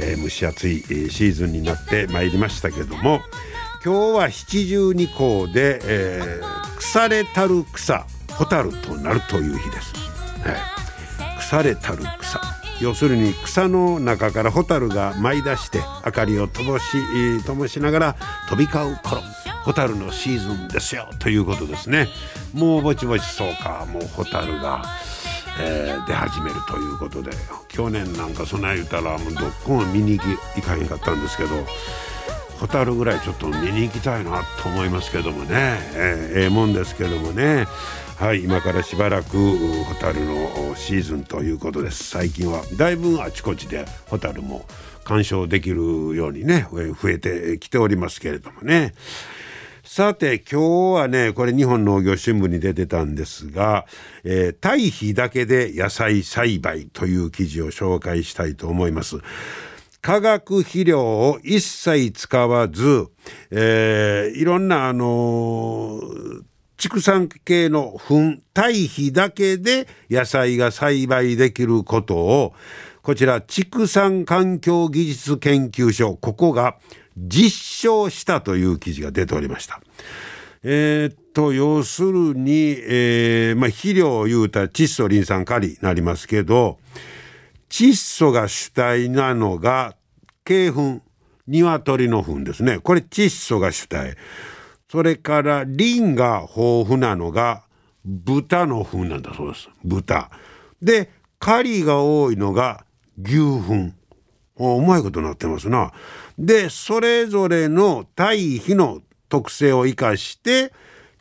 えー、蒸し暑いシーズンになってまいりましたけども今日は七十二候で、えー、腐れたる草蛍となるという日です、はい、腐れたる草。要するに草の中から蛍が舞い出して明かりを灯し灯しながら飛び交う頃蛍のシーズンですよ。ということですね。もうぼちぼちそうか。もう蛍がえー、出始めるということで去年なんか備え言ったらもうどっこも見に行き行かへんかったんですけど蛍ぐらいちょっと見に行きたいなと思いますけどもね。えー、えー、もんですけどもね。はい今からしばらく蛍のシーズンということです。最近はだいぶあちこちで蛍も鑑賞できるようにね増えてきておりますけれどもね。さて今日はねこれ日本農業新聞に出てたんですが、えー、堆肥だけで野菜栽培という記事を紹介したいと思います。化学肥料を一切使わず、えー、いろんなあのー畜産系の糞堆肥だけで野菜が栽培できることをこちら畜産環境技術研究所ここが実証したという記事が出ておりました。えー、っと要するに、えーまあ、肥料を言うたら窒素リン酸カリになりますけど窒素が主体なのが鶏粉鶏の糞ですね。これ窒素が主体。それからリンが豊富なのが豚の糞なんだそうです。豚。でカリが多いのが牛糞。うまいことなってますな。でそれぞれの堆肥の特性を生かして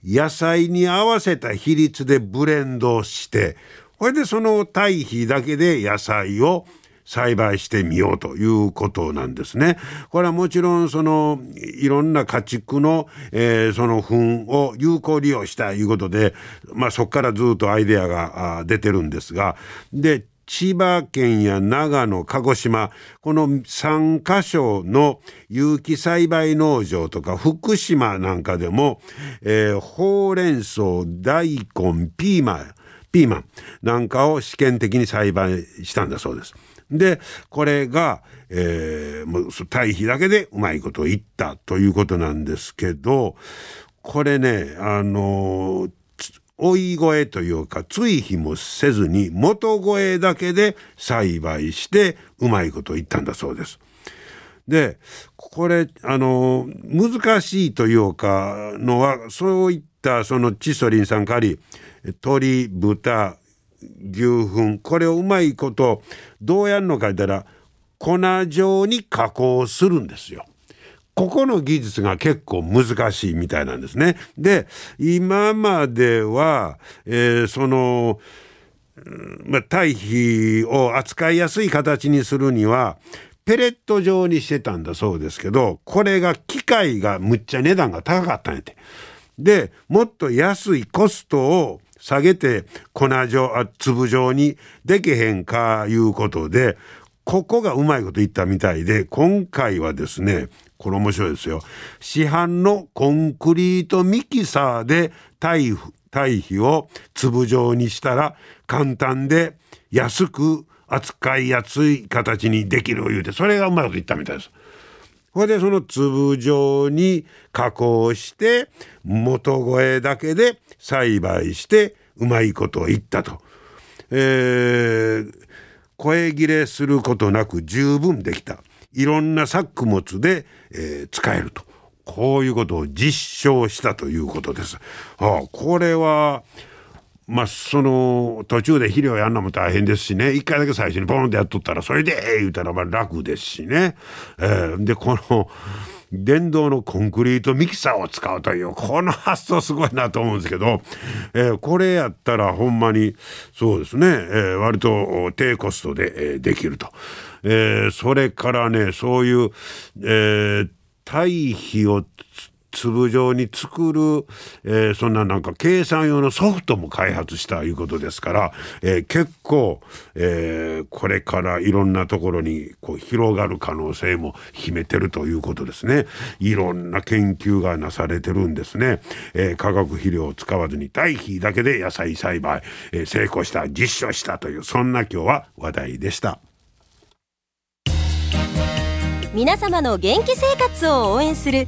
野菜に合わせた比率でブレンドしてこれでその堆肥だけで野菜を栽培してみようということなんですね。これはもちろんそのいろんな家畜の、えー、その糞を有効利用したいいうことで、まあ、そこからずっとアイデアが出てるんですがで千葉県や長野、鹿児島、この3カ所の有機栽培農場とか福島なんかでも、えー、ほうれん草、大根、ピーマン、ピーマンなんかを試験的に栽培したんだそうです。で、これが、えー、もう堆肥だけでうまいことを言ったということなんですけど、これね、あのー追い越えというか追肥もせずに元越えだけで栽培してうまいこと言ったんだそうです。でこれあの難しいというかのはそういったそのチソリン酸カリ鶏豚牛糞これをうまいことどうやるのか言ったら粉状に加工するんですよ。ここの技術が結構難しいみたいなんですね。で今までは、えー、そのまあ、堆肥を扱いやすい形にするにはペレット状にしてたんだそうですけどこれが機械がむっちゃ値段が高かったんやて。でもっと安いコストを下げて粉状あ粒状にできへんかいうことでここがうまいこと言ったみたいで今回はですねこれ面白いですよ市販のコンクリートミキサーで堆肥を粒状にしたら簡単で安く扱いやすい形にできる言うてそれがうまくいったみたいです。これでその粒状に加工して元声だけで栽培してうまいことを言ったと。えー声切れすることなく十分できたいろんな作物で、えー、使えると。こういうことを実証したということです。はあこれはまあその途中で肥料やんのも大変ですしね。一回だけ最初にボンってやっとったらそれで言うたらまあ楽ですしね、えー、でこの電動のコンクリートミキサーを使うというこの発想すごいなと思うんですけど、えー、これやったらほんまにそうですね、えー、割と低コストで、えー、できると。えー、それからねそういう、えー、堆肥を粒状に作る、えー、そんななんか計算用のソフトも開発したいうことですから、えー、結構、えー、これからいろんなところにこう広がる可能性も秘めてるということですね。いろんな研究がなされてるんですね。えー、化学肥料を使わずに堆肥だけで野菜栽培、えー、成功した実証したというそんな今日は話題でした。皆様の元気生活を応援する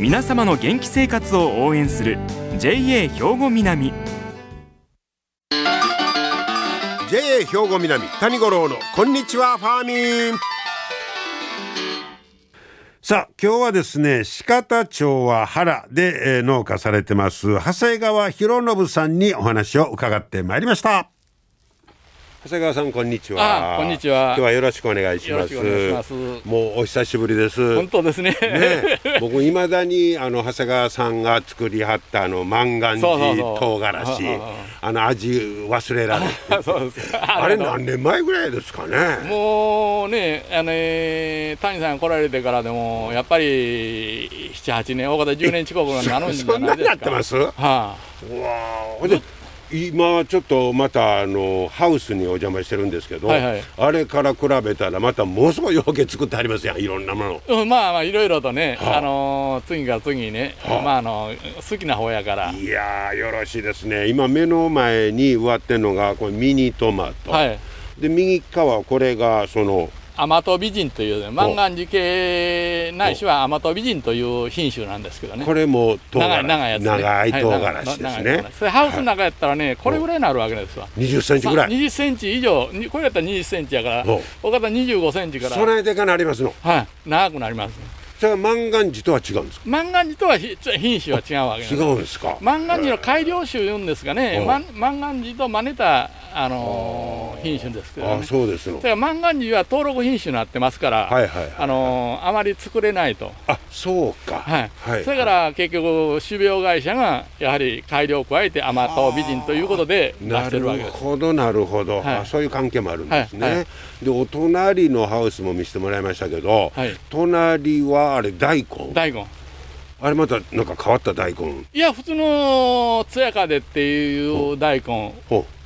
皆様の元気生活を応援する JA 兵庫南。JA 兵庫南谷五郎のこんにちはファーミン。さあ今日はですね鹿田町は原で、えー、農家されてます長谷川博信さんにお話を伺ってまいりました長谷川さんこんにちは。こんにちは。今日はよろしくお願いします。ますもうお久しぶりです。本当ですね。ね僕未だにあの長谷川さんが作りはったあの万願寺唐辛子あの味忘れられ あれ何年前ぐらいですかね。もうねあの谷さん来られてからでもやっぱり七八年大方十年近くになるんじゃないですか。そんなになってます？はあ。うわ今ちょっとまたあのハウスにお邪魔してるんですけど、はいはい、あれから比べたらまたものすごい養鶏作ってありますやんいろんなもの、うん、まあまあいろいろとね、はあ、あの次から次にね、はあ、まああの好きな方やから。いやよろしいですね。今目の前に植わってるのがこれミニトマト、はい、で右側これがその甘党美人という、万願寺系ないしは甘党美人という品種なんですけどね。これも長い長いやつ、ね、長い唐辛子ですね、はい、それハウスの中やったらね、これぐらいになるわけですわ。20センチぐらい、まあ、20センチ以上。これやったら20センチやからお方25センチから。備えてかなりますの？はい。長くなります、それは万願寺とは違うんですか？万願寺とは品種は違うわけ違うんですか？万願寺の改良種いうんですかね万願寺と真似た、あのー、品種ですけど、ね、あそうですのだから万願寺は登録品種になってますから、はいはい、あのー、あまり作れないと。あそうか。はい、はい、それから結局種苗会社がやはり改良を加えて甘党美人ということで出してるわけですなるほどなるほど、はい、そういう関係もあるんですね、はいはい、でお隣のハウスも見せてもらいましたけど、はい、隣はあれ大根？大根あれまたなんか変わった大根？いや普通のつやかでっていう大根。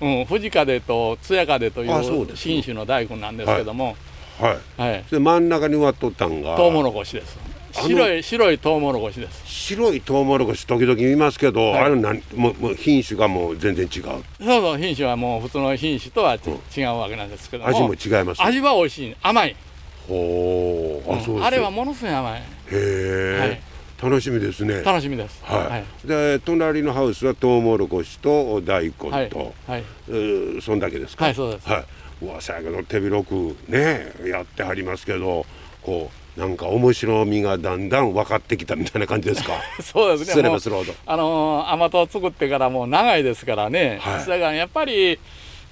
う。ん、藤風とつやかでという品種の大根なんですけども。はい、はい、で真ん中に植わっとったんが？トウモロコシです。白い白いトウモロコシです。白いトウモロコシ時々見ますけど、はい、あれなんももう品種がもう全然違う。そうそう品種はもう普通の品種とは、違うわけなんですけど味も違います味は美味しい。甘い。ほう。あそうあれはものすごい甘い。へえ、はい楽しみですね。楽しみです。はい。はい、で隣のハウスはトウモロコシと大根と、はい、はい、そんだけですか？はい、そうです。はい。うわさやけど手広くねやってはりますけど、こうなんか面白みがだんだん分かってきたみたいな感じですか？そうですね。すればするほど。あのー、甘党作ってからもう長いですからね。はい、だからやっぱり。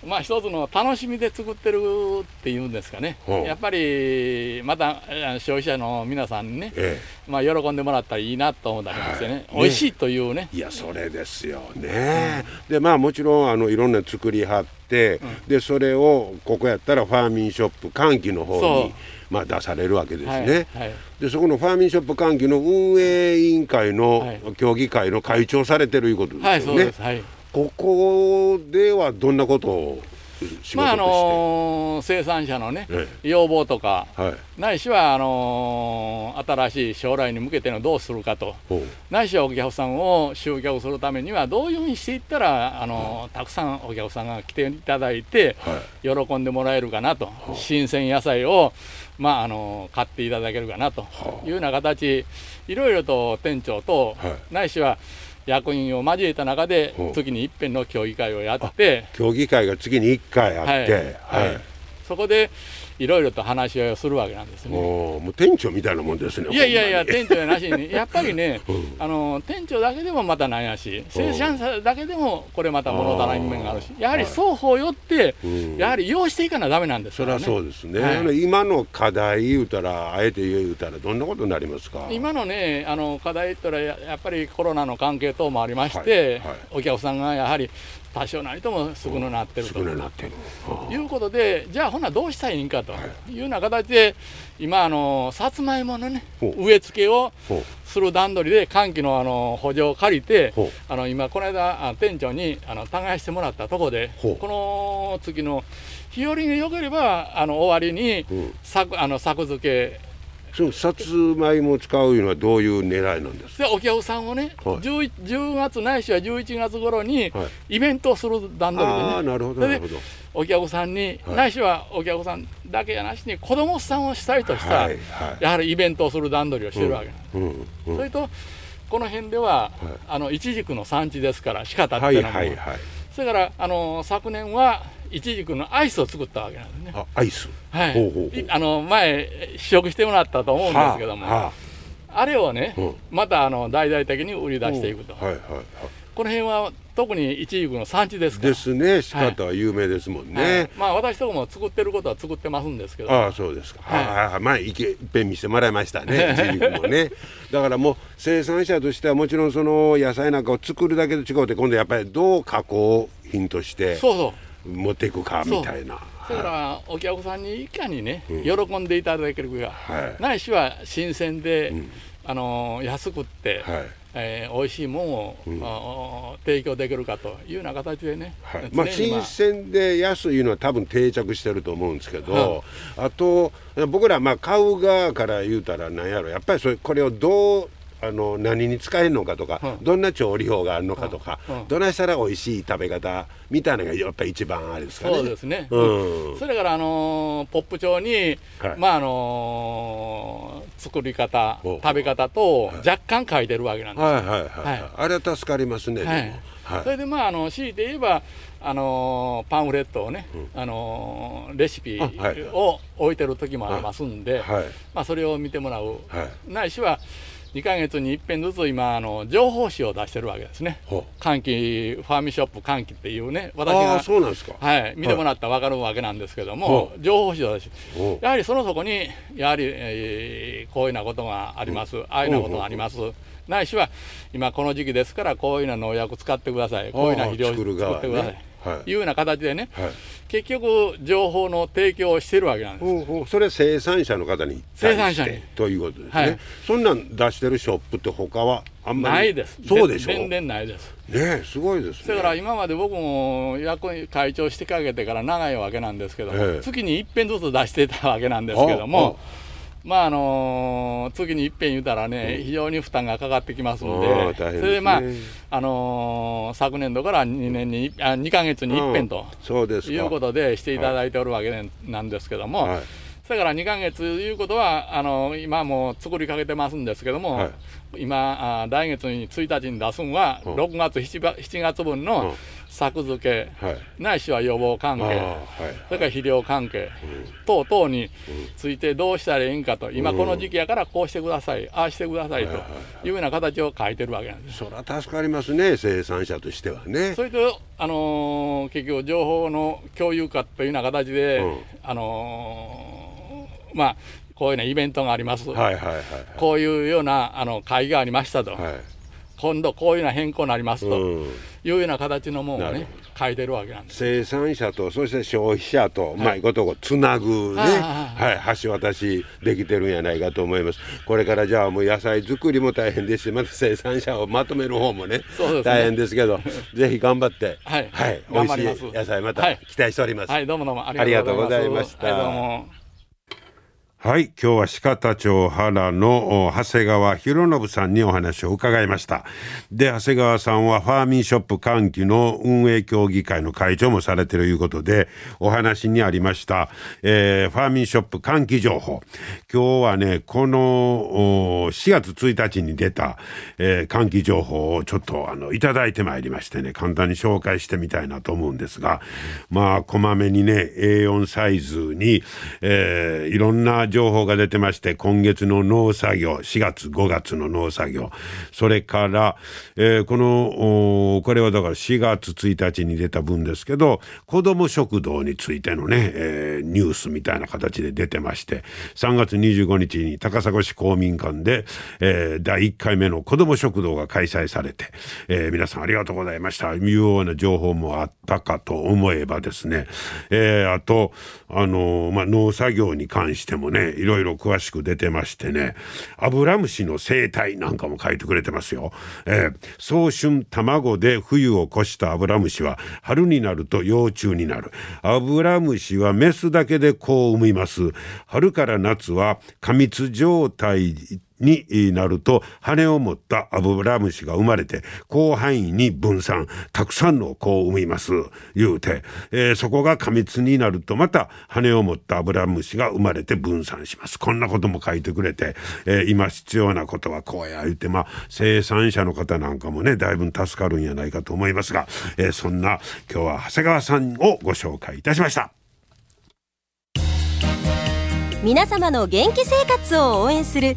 まあ一つの楽しみで作ってるっていうんですかね、やっぱりまた消費者の皆さんにね、ええ、まあ喜んでもらったらいいなと思ったりしてね、はい、美味しいというね。いやそれですよね、うん、でまあもちろんあのいろんな作りはって、うん、でそれをここやったらファーミンショップ歓喜の方にまあ出されるわけですね、はいはい、でそこのファーミンショップ歓喜の運営委員会の協議会の会長されてるいうことですよね、はいここではどんなことをまああの生産者のね、え要望とか、はい。ないしはあの新しい将来に向けてのどうするかと、ないしはお客さんを集客するためにはどういうふうにしていったら、あのたくさんお客さんが来ていただいて、はい。喜んでもらえるかなと、新鮮野菜を、まあ、あの買っていただけるかなと。いうような形、いろいろと店長と、はないしは役員を交えた中でほう、月に一遍の協議会をやって、協議会が月に1回あって、はい。はいそこでいろいろと話し合いをするわけなんですね。もう店長みたいなもんですねいやいやいや、店長やなしに、やっぱりね、あの店長だけでもまたなんやし、生産者だけでもこれまた物足らん面があるし、やはり双方よって、うん。やはり要していかなだめなんですからね。そうですね、はい。今の課題言うたらあえて言うたらどんなことになりますか？今のね、あの課題言ったらや、やっぱりコロナの関係等もありまして、はいはい。お客さんがやはり多少なりとも少なくなってる。ということで、じゃあ、ほなどうしたらいいんかと。い。うような形で、今、あのさつまいものね、植え付けをする段取りで、寒気のあの補助を借りてあの今、この間、あ店長にあの耕してもらったところで、この月の日和が良ければ、あの終わりにうん。作あの作付け、そのさつまいも使ういうのはどういう狙いなんですか？でお客さんをね、はい。10, 10月ないしは11月頃にはい。イベントをする段取りでね、ああなるほどなるほど。お客さんに、はい。ないしはお客さんだけやなしに子供さんをしたいとした、はいはい。やはりイベントをする段取りをしてるわけなんです、うんうんそれとこの辺では、はい。あのイチジクの産地ですから仕方ってはいいうのも、はいはい。それからあの昨年はイチジクのアイスを作ったわけなんですね。あアイス？はい、ほうほうほう。いあの前試食してもらったと思うんですけども、はあ。はあれをね、うん。またあの大々的に売り出していくと、はいはいはこの辺は特にイチジクの産地ですから。いですね。仕方は有名ですもんね、はい。まあ私とこも作ってることは作ってますんですけど。ああそうですか、はい。ああ前いけいっぺん見せてもらいましたね。いちじくもね。だからもう生産者としてはもちろんその野菜なんかを作るだけと違うて今度やっぱりどう加工品としてそうそう持っていくかみたいな。だからお客さんにいかにね、喜んでいただけるか、はい。ないしは新鮮で、ん。あの安くって、はい。えー美味しいもんを、あー提供できるかというような形でね、はい。まあ、新鮮で安いのは多分定着してると思うんですけど、あと僕らまあ買う側から言うたら何やろ。やっぱりそれこれをどうあの何に使えるのかとか、うん。どんな調理法があるのかとか、うん。うん。どないしたら美味しい食べ方みたいなのがやっぱり一番あれですかね。そうですね、うん。それから、あのーポップ帳に、はい。まああのー作り方食べ方と若干書いてるわけなんです、はいはいはい、はい。あれは助かりますね、はい。はい。それでまああの強いて言えばあのーパンフレットをね、あのーレシピを置いてる時もありますんで、はい。まあ、それを見てもらう、はないしは2ヶ月に一遍ずつ今あの情報誌を出してるわけですね。ほ歓喜ファーミショップ歓喜っていうねう私がそうなんですか。はい、見てもらったら分かるわけなんですけども、ほ情報誌を出しほう。やはりその底にやはり、えーこういうようなことがあります、ああいうようなことがあります、ないしは今この時期ですからこういうような農薬使ってください。こういうような肥料作ってください、はい。いうような形でねはい。結局情報の提供をしてるわけなんです。ほうほう。それは生産者の方に生産者に。ということですね、はい。そんなん出してるショップって他はあんまりないです。そうでしょ？全然ないです。ねえすごいですね。だから今まで僕も役員会長してかけてから長いわけなんですけどえ月に一遍ずつ出してたわけなんですけども、まああのー月に一遍言うたらね、非常に負担がかかってきますんで、それでまあ、あのー昨年度から2年に一あ2ヶ月に一遍とうん。そうですか。いうことでしていただいておるわけなんですけども、はいそれから2ヶ月いうことはあの今もう作りかけてますんですけども、はい。今あ来月に1日に出すんは、うん。6月 7, ば7月分うん。の作付け、はい。ないしは予防関係、はい。それから肥料関係、等々についてどうしたらいいんかと、今この時期やからこうしてください、ああしてくださいというような形を書いてるわけなんです。そりゃ助かりますね生産者としてはね。それと、あのー結局情報の共有化というような形で、うん。あのーまあこういうようなイベントがあります、はいはいはいこういうようなあの会がありましたと、はい。今度こういうような変更になりますと。いうような形のものをね書いてるわけなんです。生産者とそして消費者と、まあいことこつなぐねはい橋渡しできてるんやないかと思います。これからじゃあもう野菜作りも大変ですしまた生産者をまとめる方もね、ね、大変ですけど ぜひ頑張ってはい、はい、美味しい野菜また期待しております、はい、はい、どうもどうも。ありがとうございました、はい、今日は鹿田町原の長谷川博信さんにお話を伺いました。で、長谷川さんはファーミンショップ歓喜の運営協議会の会長もされているいうことで、お話にありました、えー、ファーミンショップ歓喜情報。今日はね、この4月1日に出た、えー、歓喜情報をちょっとあのいただいてまいりましてね、簡単に紹介してみたいなと思うんですが、まあ、こまめにね、A4 サイズに、えー、いろんな情報が出てまして、今月の農作業、4月、5月の農作業、それから、えー、この、これはだから4月1日に出た分ですけど、子ども食堂についてのね、えー、ニュースみたいな形で出てまして、3月25日に高砂市公民館で、えー、第1回目の子ども食堂が開催されて、えー、皆さんありがとうございました。いうような情報もあったかと思えばですね、えー、あと、あのまあ、農作業に関してもねね、いろいろ詳しく出てましてね、アブラムシの生態なんかも書いてくれてますよ。えー、早春卵で冬を越したアブラムシは春になると幼虫になる。アブラムシはメスだけで子を産みます。春から夏は過密状態になると羽を持ったアブラムシが生まれて広範囲に分散たくさんの子を産みます。言うて、えー、そこが過密になるとまた羽を持ったアブラムシが生まれて分散します。こんなことも書いてくれて、えー、今必要なことはこうや言うてまあ生産者の方なんかもねだいぶ助かるんやないかと思いますが、えー、そんな今日は長谷川さんをご紹介いたしました。皆様の元気生活を応援する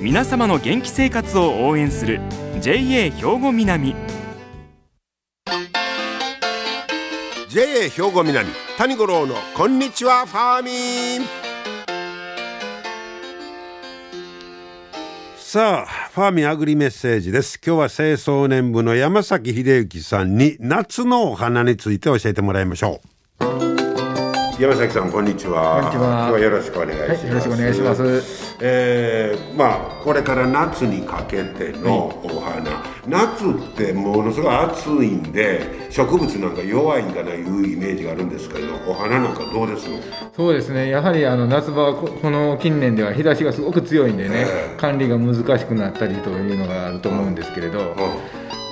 皆様の元気生活を応援する JA 兵庫南。JA 兵庫南谷五郎のこんにちはファーミン。さあファーミンアグリメッセージです。今日は清掃年部の山崎秀幸さんに夏のお花について教えてもらいましょう山崎さんこんにちは。こんにちは。よろしくお願いします。はい、よろしくお願いします。えー、まあこれから夏にかけてのお花、はい、夏ってものすごい暑いんで植物なんか弱いんかないうイメージがあるんですけど、お花なんかどうですの？そうですね。やはりあの夏場この近年では日差しがすごく強いんでね、えー、管理が難しくなったりというのがあると思うんですけれど。うんうん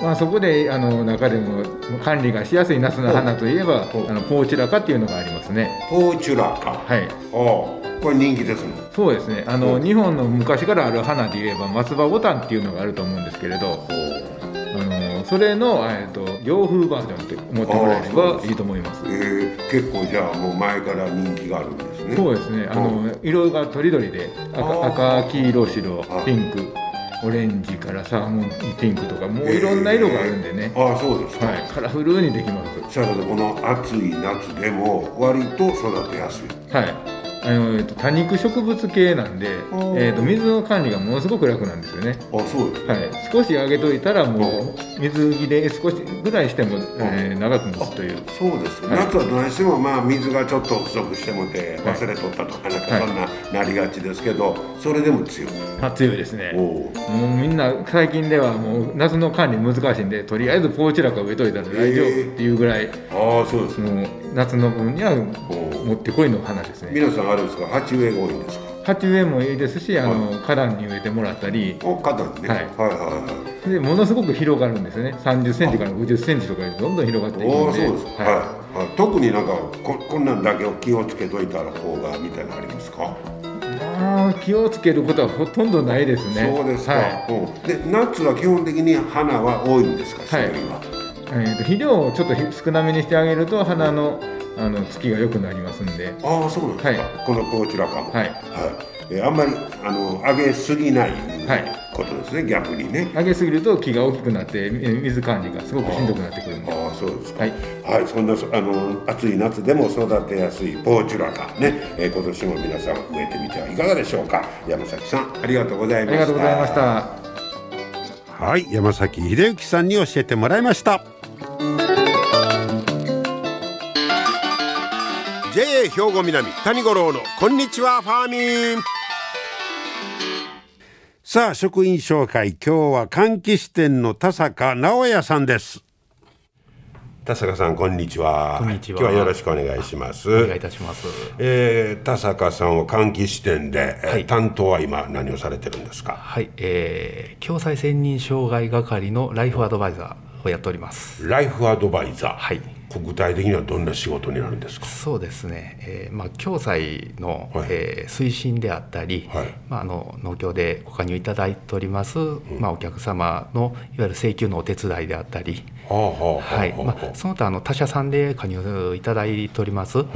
まあ、そこであの中でも管理がしやすい夏の花といえばあのポーチュラカっていうのがありますね。ポーチュラカはい。これ人気ですね。そうですね。あの日本の昔からある花で言えば松葉ボタンっていうのがあると思うんですけれどあのそれの、えーと、洋風バージョンって思ってもらえればいいと思います。えー、結構じゃあもう前から人気があるんですね。そうですね。あの色がとりどりで赤赤黄色白ピンクオレンジからサーモンピンクとかもういろんな色があるんでね、えー、ああそうですはい、カラフルにできます。さあこの暑い夏でも割と育てやすい。はいあの、えっと、多肉植物系なんで、えっと、水の管理がものすごく楽なんですよね。あそうです、はい、少しあげといたらもう水着で少しぐらいしても、えー、長く持つという。そうです、はい、夏はどうしてもまあ水がちょっと不足してもて忘れとったとかなんかそんななりがちですけど、それでも強い。あ強いですね。もうみんな最近ではもう夏の管理難しいんでとりあえずポーチラカ植えといたら大丈夫っていうぐらい、ああそうですもう夏の分にはもってこいの花ですね。皆さんあるんですか？鉢植えが多いんですか？鉢植えもいいですしあの、はい、花壇に植えてもらったり。お花壇ね、はい、はいはいはいでものすごく広がるんですよね。3 0ンチから5 0ンチとかでどんどん広がっていくので。そうですはい、はい、特になんかここんなんだけを気をつけといた方がみたいなのありますか？まあ気をつけることはほとんどないですね。そうですか、はい、で夏は基本的に花は多いんですか？はいえーと、肥料をちょっと少なめにしてあげると花のあの月が良くなりますんで。ああそうなんですか、はい、このこちらかも。はい、はい。えあんまりあの上げすぎないことですね、はい、逆にね。上げすぎると木が大きくなって水管理がすごくしんどくなってくるんで。ああそうですか。はい、はい、そんなあの暑い夏でも育てやすいポーチュラカね、えー、今年も皆さん植えてみてはいかがでしょうか。山崎さんありがとうございました。ありがとうございました。はい。山崎秀幸さんに教えてもらいました JA 兵庫南谷五郎のこんにちはファーミン。さあ職員紹介。今日は柑橘店の田坂直也さんです。田坂さんこんにちは。こんにちは。今日はよろしくお願いします。お願いいたします、えー、田坂さんは柑橘店で、はい、担当は今何をされてるんですか？はい、えー、共済専任障害係のライフアドバイザーをやっております。ライフアドバイザー。はい。具体的にはどんな仕事になるんですか？そうですね、えーまあ、共済の、はい、えー、推進であったり、はい、まあ、あの農協でご加入いただいております、うん、まあ、お客様のいわゆる請求のお手伝いであったり、はい。まあ、その他あの他社さんで加入いただいております、うん、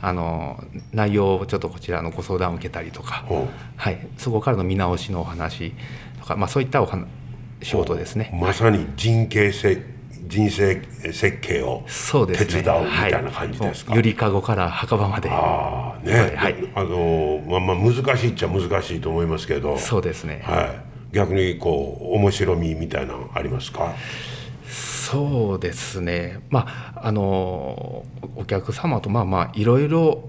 あの内容をちょっとこちらのご相談を受けたりとか、はい、そこからの見直しのお話とか、まあ、そういったお話仕事ですね。まさに人形設人生設計を手伝うみたいな感じですか、ねはい、ゆりかごから墓場まで。ああね、はい、あのまあまあ難しいっちゃ難しいと思いますけど。そうですね。はい。逆にこう面白みみたいなのありますか？そうですね。まああのお客様とまあまあいろいろ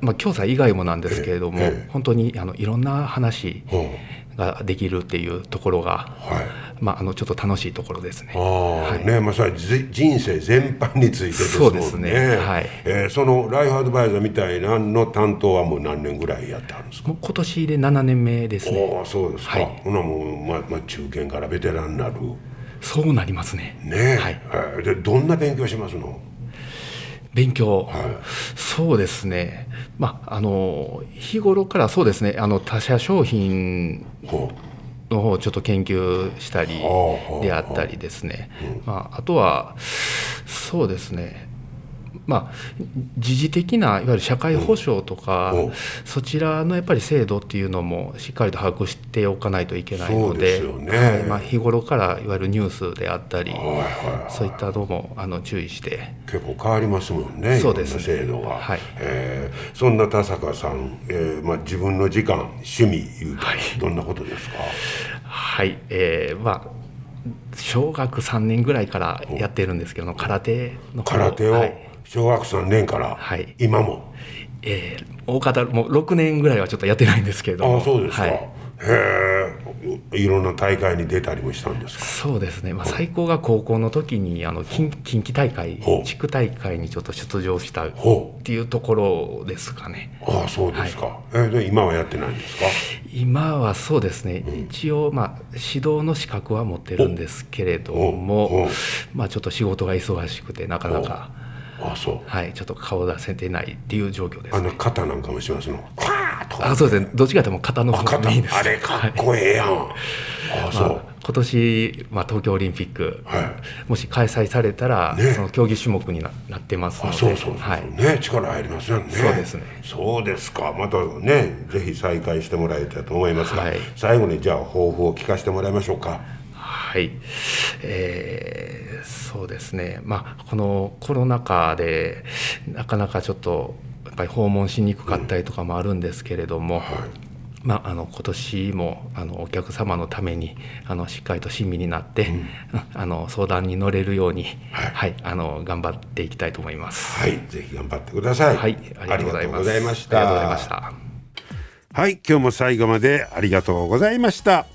まあ、教材以外もなんですけれども、本当にあのいろんな話ができるっていうところが、はいまあ、あのちょっと楽しいところですね。はい、ねまあ、それ人生全般についてですもんね。そうですねはいえー、そのライフアドバイザーみたいなの担当はもう何年ぐらいやってはるんですか？もう今年で7年目ですね。ああそうですか。はい、ほなもう、まあまあ、中堅からベテランになる。そうなりますね。ねはい、えー、でどんな勉強しますの？勉強、はい、そうですね、まあ、あの日頃からそうですねあの他社商品の方をちょっと研究したりであったりですね、まあ、あとはそうですねまあ、時事的ないわゆる社会保障とか、う。ん、そちらのやっぱり制度っていうのもしっかりと把握しておかないといけないので、ね。はい。まあ、日頃からいわゆるニュースであったり、はいはいはい、そういったのもあの注意して。結構変わりますもんねそうです、ね、制度が、はい。えー、そんな田坂さん、えーまあ、自分の時間趣味いうと、どんなことですか？はい、えー、まあ小学3年ぐらいからやってるんですけど空手の空手を、はい小学3年から、はい、今も？えー、大方もう6年ぐらいはちょっとやってないんですけど。あそうですか、はい、へえいろんな大会に出たりもしたんですか？そうですね、まあ、最高が高校の時にあの近近畿大会地区大会にちょっと出場したっていうところですかね。ああそうですか、はい、えー、で今はやってないんですか？今はそうですね、うん、一応、まあ、指導の資格は持ってるんですけれども、まあ、ちょっと仕事が忙しくてなかなか。あそう。はいちょっと顔出せてないっていう状況です、ね、あの肩なんかもしますの？あそうですね。どっちかというと肩の方がいいです。あれかっこええやん、はい、あそう、まあ、今年、まあ、東京オリンピック、はい、もし開催されたら、ね、その競技種目にななってますので。そうそうそうはい、ね力入りますよね。そうですね。そうですか。またねぜひ再開してもらいたいと思いますが、はい、最後にじゃあ抱負を聞かせてもらいましょうかはい、えー、そうですね、まあ、このコロナ禍でなかなかちょっとやっぱり訪問しにくかったりとかもあるんですけれども、うんはいまあ、あの今年もあのお客様のためにあのしっかりと親身になって、うん、あの相談に乗れるように、はい、はい、あの頑張っていきたいと思います。はい、ぜひ頑張ってください。はい、ありがとうございました。ありがとうございました。はい、今日も最後までありがとうございました。